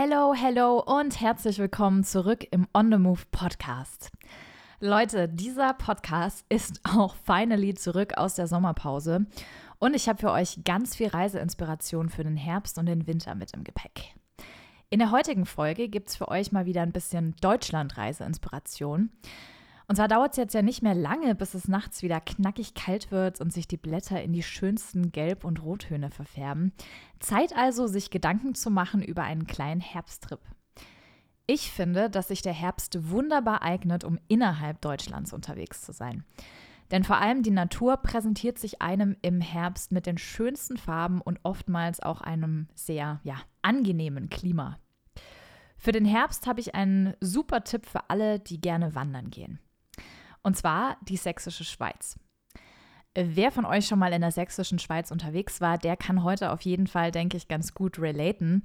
Hello, hello und herzlich willkommen zurück im On the Move Podcast. Leute, dieser Podcast ist auch finally zurück aus der Sommerpause und ich habe für euch ganz viel Reiseinspiration für den Herbst und den Winter mit im Gepäck. In der heutigen Folge gibt es für euch mal wieder ein bisschen Deutschland-Reiseinspiration. Und zwar dauert es jetzt ja nicht mehr lange, bis es nachts wieder knackig kalt wird und sich die Blätter in die schönsten Gelb- und Rottöne verfärben. Zeit also, sich Gedanken zu machen über einen kleinen Herbsttrip. Ich finde, dass sich der Herbst wunderbar eignet, um innerhalb Deutschlands unterwegs zu sein. Denn vor allem die Natur präsentiert sich einem im Herbst mit den schönsten Farben und oftmals auch einem sehr ja, angenehmen Klima. Für den Herbst habe ich einen super Tipp für alle, die gerne wandern gehen. Und zwar die sächsische Schweiz. Wer von euch schon mal in der sächsischen Schweiz unterwegs war, der kann heute auf jeden Fall, denke ich, ganz gut relaten.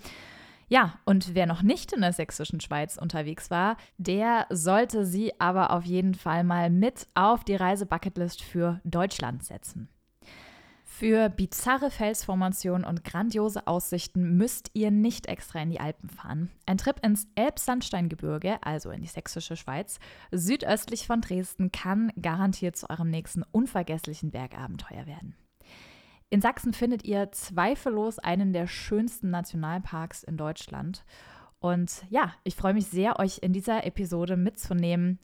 Ja, und wer noch nicht in der sächsischen Schweiz unterwegs war, der sollte sie aber auf jeden Fall mal mit auf die Reisebucketlist für Deutschland setzen. Für bizarre Felsformationen und grandiose Aussichten müsst ihr nicht extra in die Alpen fahren. Ein Trip ins Elbsandsteingebirge, also in die sächsische Schweiz, südöstlich von Dresden, kann garantiert zu eurem nächsten unvergesslichen Bergabenteuer werden. In Sachsen findet ihr zweifellos einen der schönsten Nationalparks in Deutschland. Und ja, ich freue mich sehr, euch in dieser Episode mitzunehmen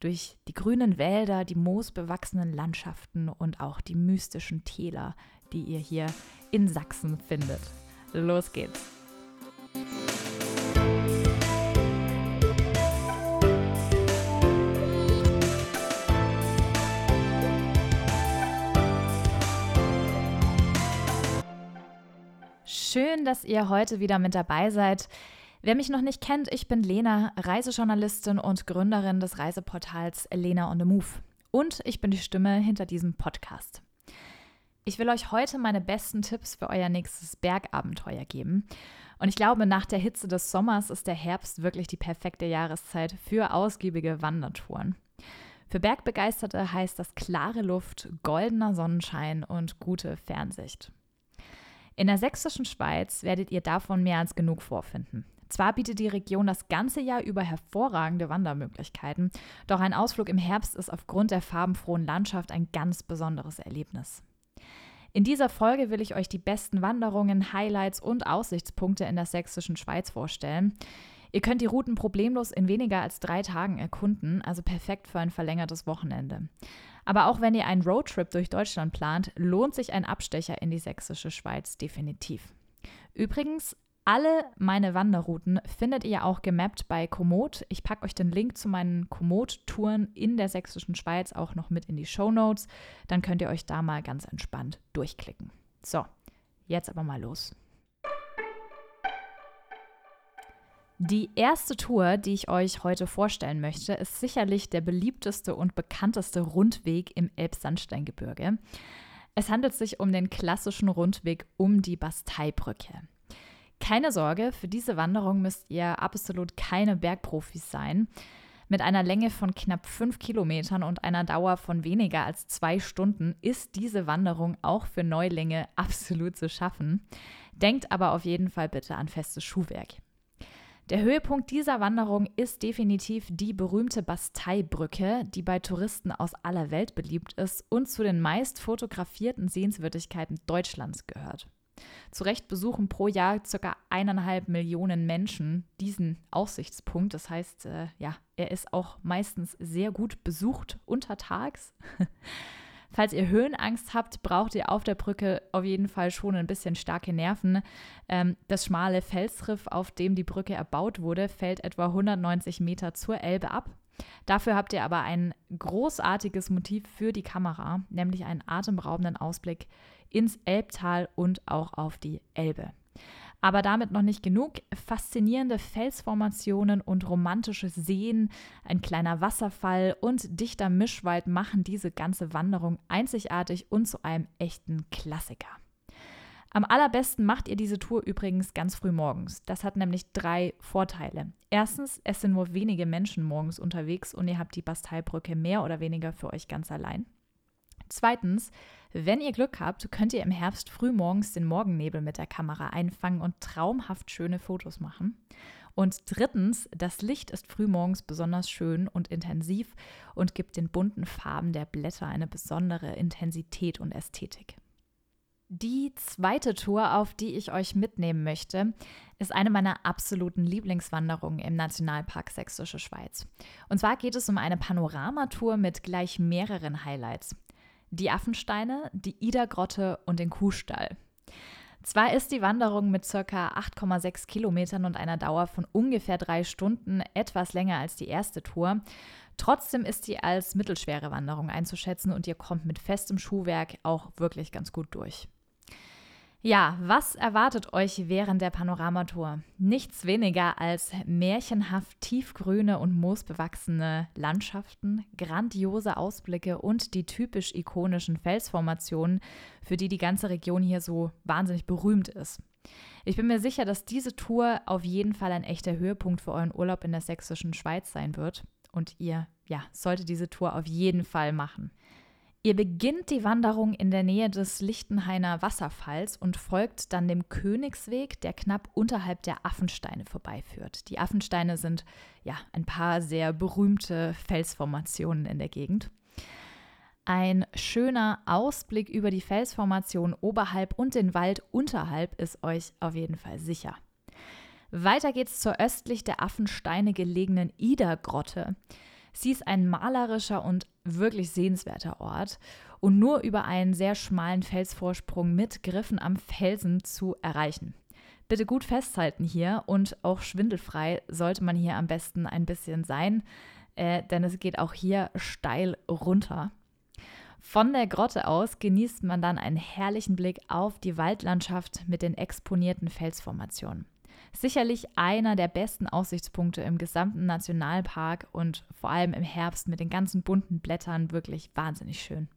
durch die grünen Wälder, die moosbewachsenen Landschaften und auch die mystischen Täler, die ihr hier in Sachsen findet. Los geht's! Schön, dass ihr heute wieder mit dabei seid. Wer mich noch nicht kennt, ich bin Lena, Reisejournalistin und Gründerin des Reiseportals Lena on the Move. Und ich bin die Stimme hinter diesem Podcast. Ich will euch heute meine besten Tipps für euer nächstes Bergabenteuer geben. Und ich glaube, nach der Hitze des Sommers ist der Herbst wirklich die perfekte Jahreszeit für ausgiebige Wandertouren. Für Bergbegeisterte heißt das klare Luft, goldener Sonnenschein und gute Fernsicht. In der sächsischen Schweiz werdet ihr davon mehr als genug vorfinden. Zwar bietet die Region das ganze Jahr über hervorragende Wandermöglichkeiten, doch ein Ausflug im Herbst ist aufgrund der farbenfrohen Landschaft ein ganz besonderes Erlebnis. In dieser Folge will ich euch die besten Wanderungen, Highlights und Aussichtspunkte in der sächsischen Schweiz vorstellen. Ihr könnt die Routen problemlos in weniger als drei Tagen erkunden, also perfekt für ein verlängertes Wochenende. Aber auch wenn ihr einen Roadtrip durch Deutschland plant, lohnt sich ein Abstecher in die sächsische Schweiz definitiv. Übrigens, alle meine Wanderrouten findet ihr auch gemappt bei Komoot. Ich packe euch den Link zu meinen Komoot-Touren in der sächsischen Schweiz auch noch mit in die Show Notes. Dann könnt ihr euch da mal ganz entspannt durchklicken. So, jetzt aber mal los. Die erste Tour, die ich euch heute vorstellen möchte, ist sicherlich der beliebteste und bekannteste Rundweg im Elbsandsteingebirge. Es handelt sich um den klassischen Rundweg um die Basteibrücke. Keine Sorge, für diese Wanderung müsst ihr absolut keine Bergprofis sein. Mit einer Länge von knapp fünf Kilometern und einer Dauer von weniger als zwei Stunden ist diese Wanderung auch für Neulinge absolut zu schaffen. Denkt aber auf jeden Fall bitte an festes Schuhwerk. Der Höhepunkt dieser Wanderung ist definitiv die berühmte Basteibrücke, die bei Touristen aus aller Welt beliebt ist und zu den meist fotografierten Sehenswürdigkeiten Deutschlands gehört. Zu Recht besuchen pro Jahr ca. eineinhalb Millionen Menschen diesen Aussichtspunkt. Das heißt, äh, ja, er ist auch meistens sehr gut besucht untertags. Falls ihr Höhenangst habt, braucht ihr auf der Brücke auf jeden Fall schon ein bisschen starke Nerven. Ähm, das schmale Felsriff, auf dem die Brücke erbaut wurde, fällt etwa 190 Meter zur Elbe ab. Dafür habt ihr aber ein großartiges Motiv für die Kamera, nämlich einen atemberaubenden Ausblick ins Elbtal und auch auf die Elbe. Aber damit noch nicht genug. Faszinierende Felsformationen und romantische Seen, ein kleiner Wasserfall und dichter Mischwald machen diese ganze Wanderung einzigartig und zu einem echten Klassiker. Am allerbesten macht ihr diese Tour übrigens ganz früh morgens. Das hat nämlich drei Vorteile. Erstens, es sind nur wenige Menschen morgens unterwegs und ihr habt die Basteibrücke mehr oder weniger für euch ganz allein. Zweitens, wenn ihr Glück habt, könnt ihr im Herbst frühmorgens den Morgennebel mit der Kamera einfangen und traumhaft schöne Fotos machen. Und drittens, das Licht ist frühmorgens besonders schön und intensiv und gibt den bunten Farben der Blätter eine besondere Intensität und Ästhetik. Die zweite Tour, auf die ich euch mitnehmen möchte, ist eine meiner absoluten Lieblingswanderungen im Nationalpark Sächsische Schweiz. Und zwar geht es um eine Panoramatour mit gleich mehreren Highlights. Die Affensteine, die Ida-Grotte und den Kuhstall. Zwar ist die Wanderung mit ca. 8,6 Kilometern und einer Dauer von ungefähr drei Stunden etwas länger als die erste Tour, trotzdem ist sie als mittelschwere Wanderung einzuschätzen und ihr kommt mit festem Schuhwerk auch wirklich ganz gut durch. Ja, was erwartet euch während der Panoramatour? Nichts weniger als märchenhaft tiefgrüne und moosbewachsene Landschaften, grandiose Ausblicke und die typisch ikonischen Felsformationen, für die die ganze Region hier so wahnsinnig berühmt ist. Ich bin mir sicher, dass diese Tour auf jeden Fall ein echter Höhepunkt für euren Urlaub in der sächsischen Schweiz sein wird und ihr, ja, solltet diese Tour auf jeden Fall machen. Ihr beginnt die Wanderung in der Nähe des Lichtenhainer Wasserfalls und folgt dann dem Königsweg, der knapp unterhalb der Affensteine vorbeiführt. Die Affensteine sind ja ein paar sehr berühmte Felsformationen in der Gegend. Ein schöner Ausblick über die Felsformation oberhalb und den Wald unterhalb ist euch auf jeden Fall sicher. Weiter geht's zur östlich der Affensteine gelegenen Ida-Grotte. Sie ist ein malerischer und wirklich sehenswerter Ort und nur über einen sehr schmalen Felsvorsprung mit Griffen am Felsen zu erreichen. Bitte gut festhalten hier und auch schwindelfrei sollte man hier am besten ein bisschen sein, äh, denn es geht auch hier steil runter. Von der Grotte aus genießt man dann einen herrlichen Blick auf die Waldlandschaft mit den exponierten Felsformationen. Sicherlich einer der besten Aussichtspunkte im gesamten Nationalpark und vor allem im Herbst mit den ganzen bunten Blättern wirklich wahnsinnig schön.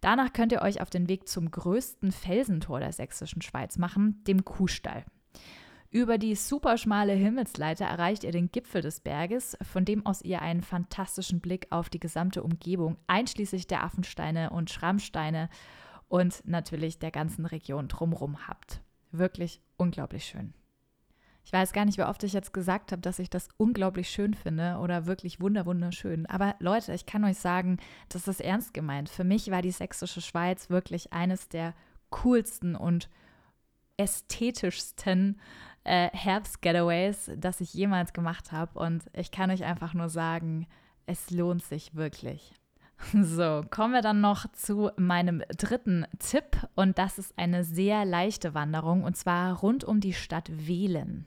Danach könnt ihr euch auf den Weg zum größten Felsentor der sächsischen Schweiz machen, dem Kuhstall. Über die superschmale Himmelsleiter erreicht ihr den Gipfel des Berges, von dem aus ihr einen fantastischen Blick auf die gesamte Umgebung, einschließlich der Affensteine und Schrammsteine und natürlich der ganzen Region drumherum habt. Wirklich unglaublich schön. Ich weiß gar nicht, wie oft ich jetzt gesagt habe, dass ich das unglaublich schön finde oder wirklich wunderschön. Aber Leute, ich kann euch sagen, das ist ernst gemeint. Für mich war die sächsische Schweiz wirklich eines der coolsten und ästhetischsten äh, Herbst-Getaways, das ich jemals gemacht habe. Und ich kann euch einfach nur sagen, es lohnt sich wirklich. So, kommen wir dann noch zu meinem dritten Tipp und das ist eine sehr leichte Wanderung und zwar rund um die Stadt Wählen.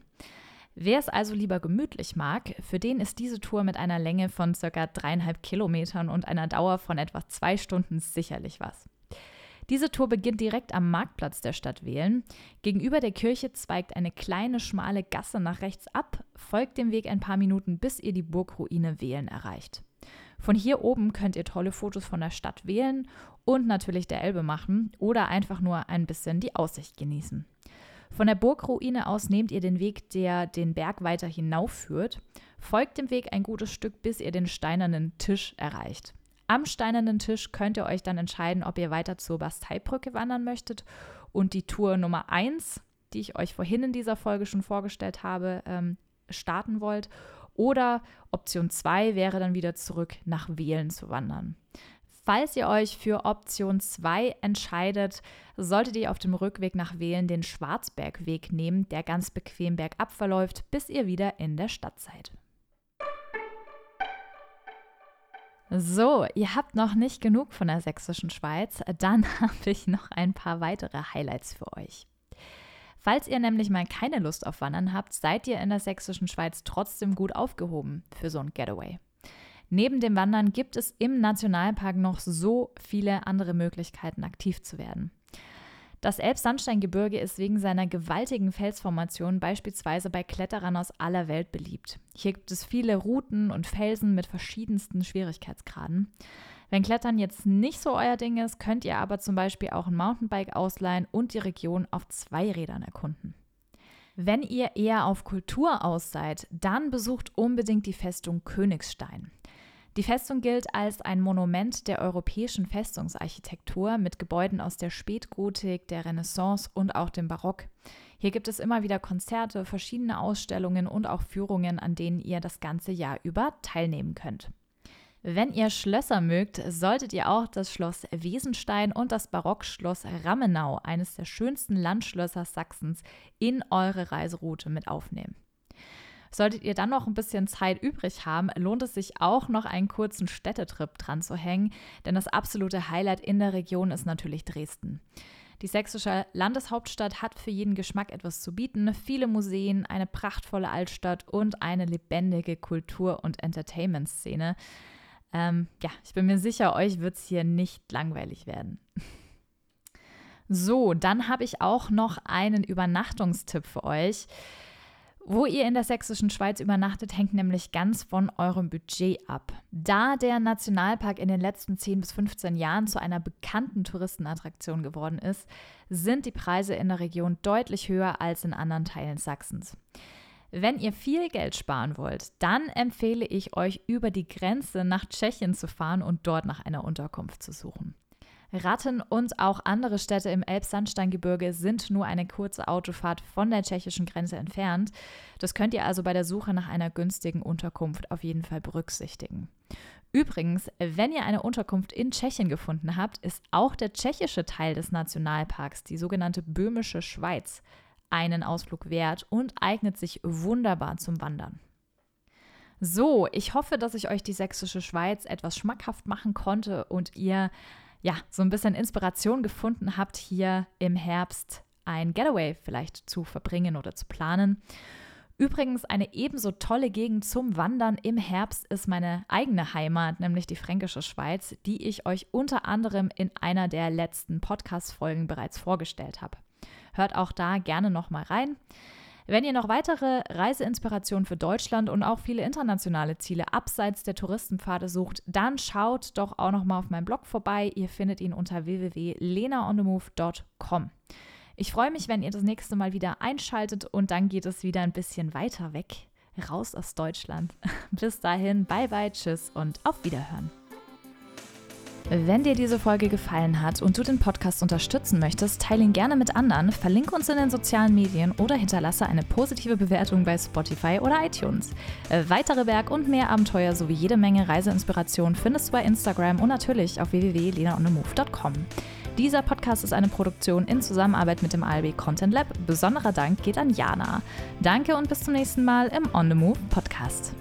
Wer es also lieber gemütlich mag, für den ist diese Tour mit einer Länge von circa dreieinhalb Kilometern und einer Dauer von etwa zwei Stunden sicherlich was. Diese Tour beginnt direkt am Marktplatz der Stadt Wählen. Gegenüber der Kirche zweigt eine kleine, schmale Gasse nach rechts ab, folgt dem Weg ein paar Minuten, bis ihr die Burgruine Wählen erreicht. Von hier oben könnt ihr tolle Fotos von der Stadt wählen und natürlich der Elbe machen oder einfach nur ein bisschen die Aussicht genießen. Von der Burgruine aus nehmt ihr den Weg, der den Berg weiter hinaufführt. Folgt dem Weg ein gutes Stück, bis ihr den steinernen Tisch erreicht. Am steinernen Tisch könnt ihr euch dann entscheiden, ob ihr weiter zur Basteibrücke wandern möchtet und die Tour Nummer 1, die ich euch vorhin in dieser Folge schon vorgestellt habe, ähm, starten wollt. Oder Option 2 wäre dann wieder zurück nach Wählen zu wandern. Falls ihr euch für Option 2 entscheidet, solltet ihr auf dem Rückweg nach Wählen den Schwarzbergweg nehmen, der ganz bequem bergab verläuft, bis ihr wieder in der Stadt seid. So, ihr habt noch nicht genug von der sächsischen Schweiz, dann habe ich noch ein paar weitere Highlights für euch. Falls ihr nämlich mal keine Lust auf Wandern habt, seid ihr in der sächsischen Schweiz trotzdem gut aufgehoben für so ein Getaway. Neben dem Wandern gibt es im Nationalpark noch so viele andere Möglichkeiten, aktiv zu werden. Das Elbsandsteingebirge ist wegen seiner gewaltigen Felsformation beispielsweise bei Kletterern aus aller Welt beliebt. Hier gibt es viele Routen und Felsen mit verschiedensten Schwierigkeitsgraden. Wenn Klettern jetzt nicht so euer Ding ist, könnt ihr aber zum Beispiel auch ein Mountainbike ausleihen und die Region auf zwei Rädern erkunden. Wenn ihr eher auf Kultur aus seid, dann besucht unbedingt die Festung Königstein. Die Festung gilt als ein Monument der europäischen Festungsarchitektur mit Gebäuden aus der Spätgotik, der Renaissance und auch dem Barock. Hier gibt es immer wieder Konzerte, verschiedene Ausstellungen und auch Führungen, an denen ihr das ganze Jahr über teilnehmen könnt. Wenn ihr Schlösser mögt, solltet ihr auch das Schloss Wesenstein und das Barockschloss Rammenau, eines der schönsten Landschlösser Sachsens, in eure Reiseroute mit aufnehmen. Solltet ihr dann noch ein bisschen Zeit übrig haben, lohnt es sich auch noch einen kurzen Städtetrip dran zu hängen, denn das absolute Highlight in der Region ist natürlich Dresden. Die sächsische Landeshauptstadt hat für jeden Geschmack etwas zu bieten. Viele Museen, eine prachtvolle Altstadt und eine lebendige Kultur- und Entertainment-Szene. Ähm, ja, ich bin mir sicher, euch wird es hier nicht langweilig werden. So, dann habe ich auch noch einen Übernachtungstipp für euch. Wo ihr in der sächsischen Schweiz übernachtet, hängt nämlich ganz von eurem Budget ab. Da der Nationalpark in den letzten 10 bis 15 Jahren zu einer bekannten Touristenattraktion geworden ist, sind die Preise in der Region deutlich höher als in anderen Teilen Sachsens. Wenn ihr viel Geld sparen wollt, dann empfehle ich euch, über die Grenze nach Tschechien zu fahren und dort nach einer Unterkunft zu suchen. Ratten und auch andere Städte im Elbsandsteingebirge sind nur eine kurze Autofahrt von der tschechischen Grenze entfernt. Das könnt ihr also bei der Suche nach einer günstigen Unterkunft auf jeden Fall berücksichtigen. Übrigens, wenn ihr eine Unterkunft in Tschechien gefunden habt, ist auch der tschechische Teil des Nationalparks, die sogenannte Böhmische Schweiz, einen Ausflug wert und eignet sich wunderbar zum Wandern. So, ich hoffe, dass ich euch die sächsische Schweiz etwas schmackhaft machen konnte und ihr ja so ein bisschen Inspiration gefunden habt, hier im Herbst ein Getaway vielleicht zu verbringen oder zu planen. Übrigens, eine ebenso tolle Gegend zum Wandern im Herbst ist meine eigene Heimat, nämlich die Fränkische Schweiz, die ich euch unter anderem in einer der letzten Podcast-Folgen bereits vorgestellt habe. Hört auch da gerne nochmal rein. Wenn ihr noch weitere Reiseinspirationen für Deutschland und auch viele internationale Ziele abseits der Touristenpfade sucht, dann schaut doch auch noch mal auf meinem Blog vorbei. Ihr findet ihn unter www.lenaonthemove.com. Ich freue mich, wenn ihr das nächste Mal wieder einschaltet und dann geht es wieder ein bisschen weiter weg, raus aus Deutschland. Bis dahin, bye bye, tschüss und auf Wiederhören. Wenn dir diese Folge gefallen hat und du den Podcast unterstützen möchtest, teile ihn gerne mit anderen, verlinke uns in den sozialen Medien oder hinterlasse eine positive Bewertung bei Spotify oder iTunes. Äh, weitere Berg- und mehr Abenteuer sowie jede Menge Reiseinspiration findest du bei Instagram und natürlich auf www.lenaonemove.com. Dieser Podcast ist eine Produktion in Zusammenarbeit mit dem ALB Content Lab. Besonderer Dank geht an Jana. Danke und bis zum nächsten Mal im On the Move Podcast.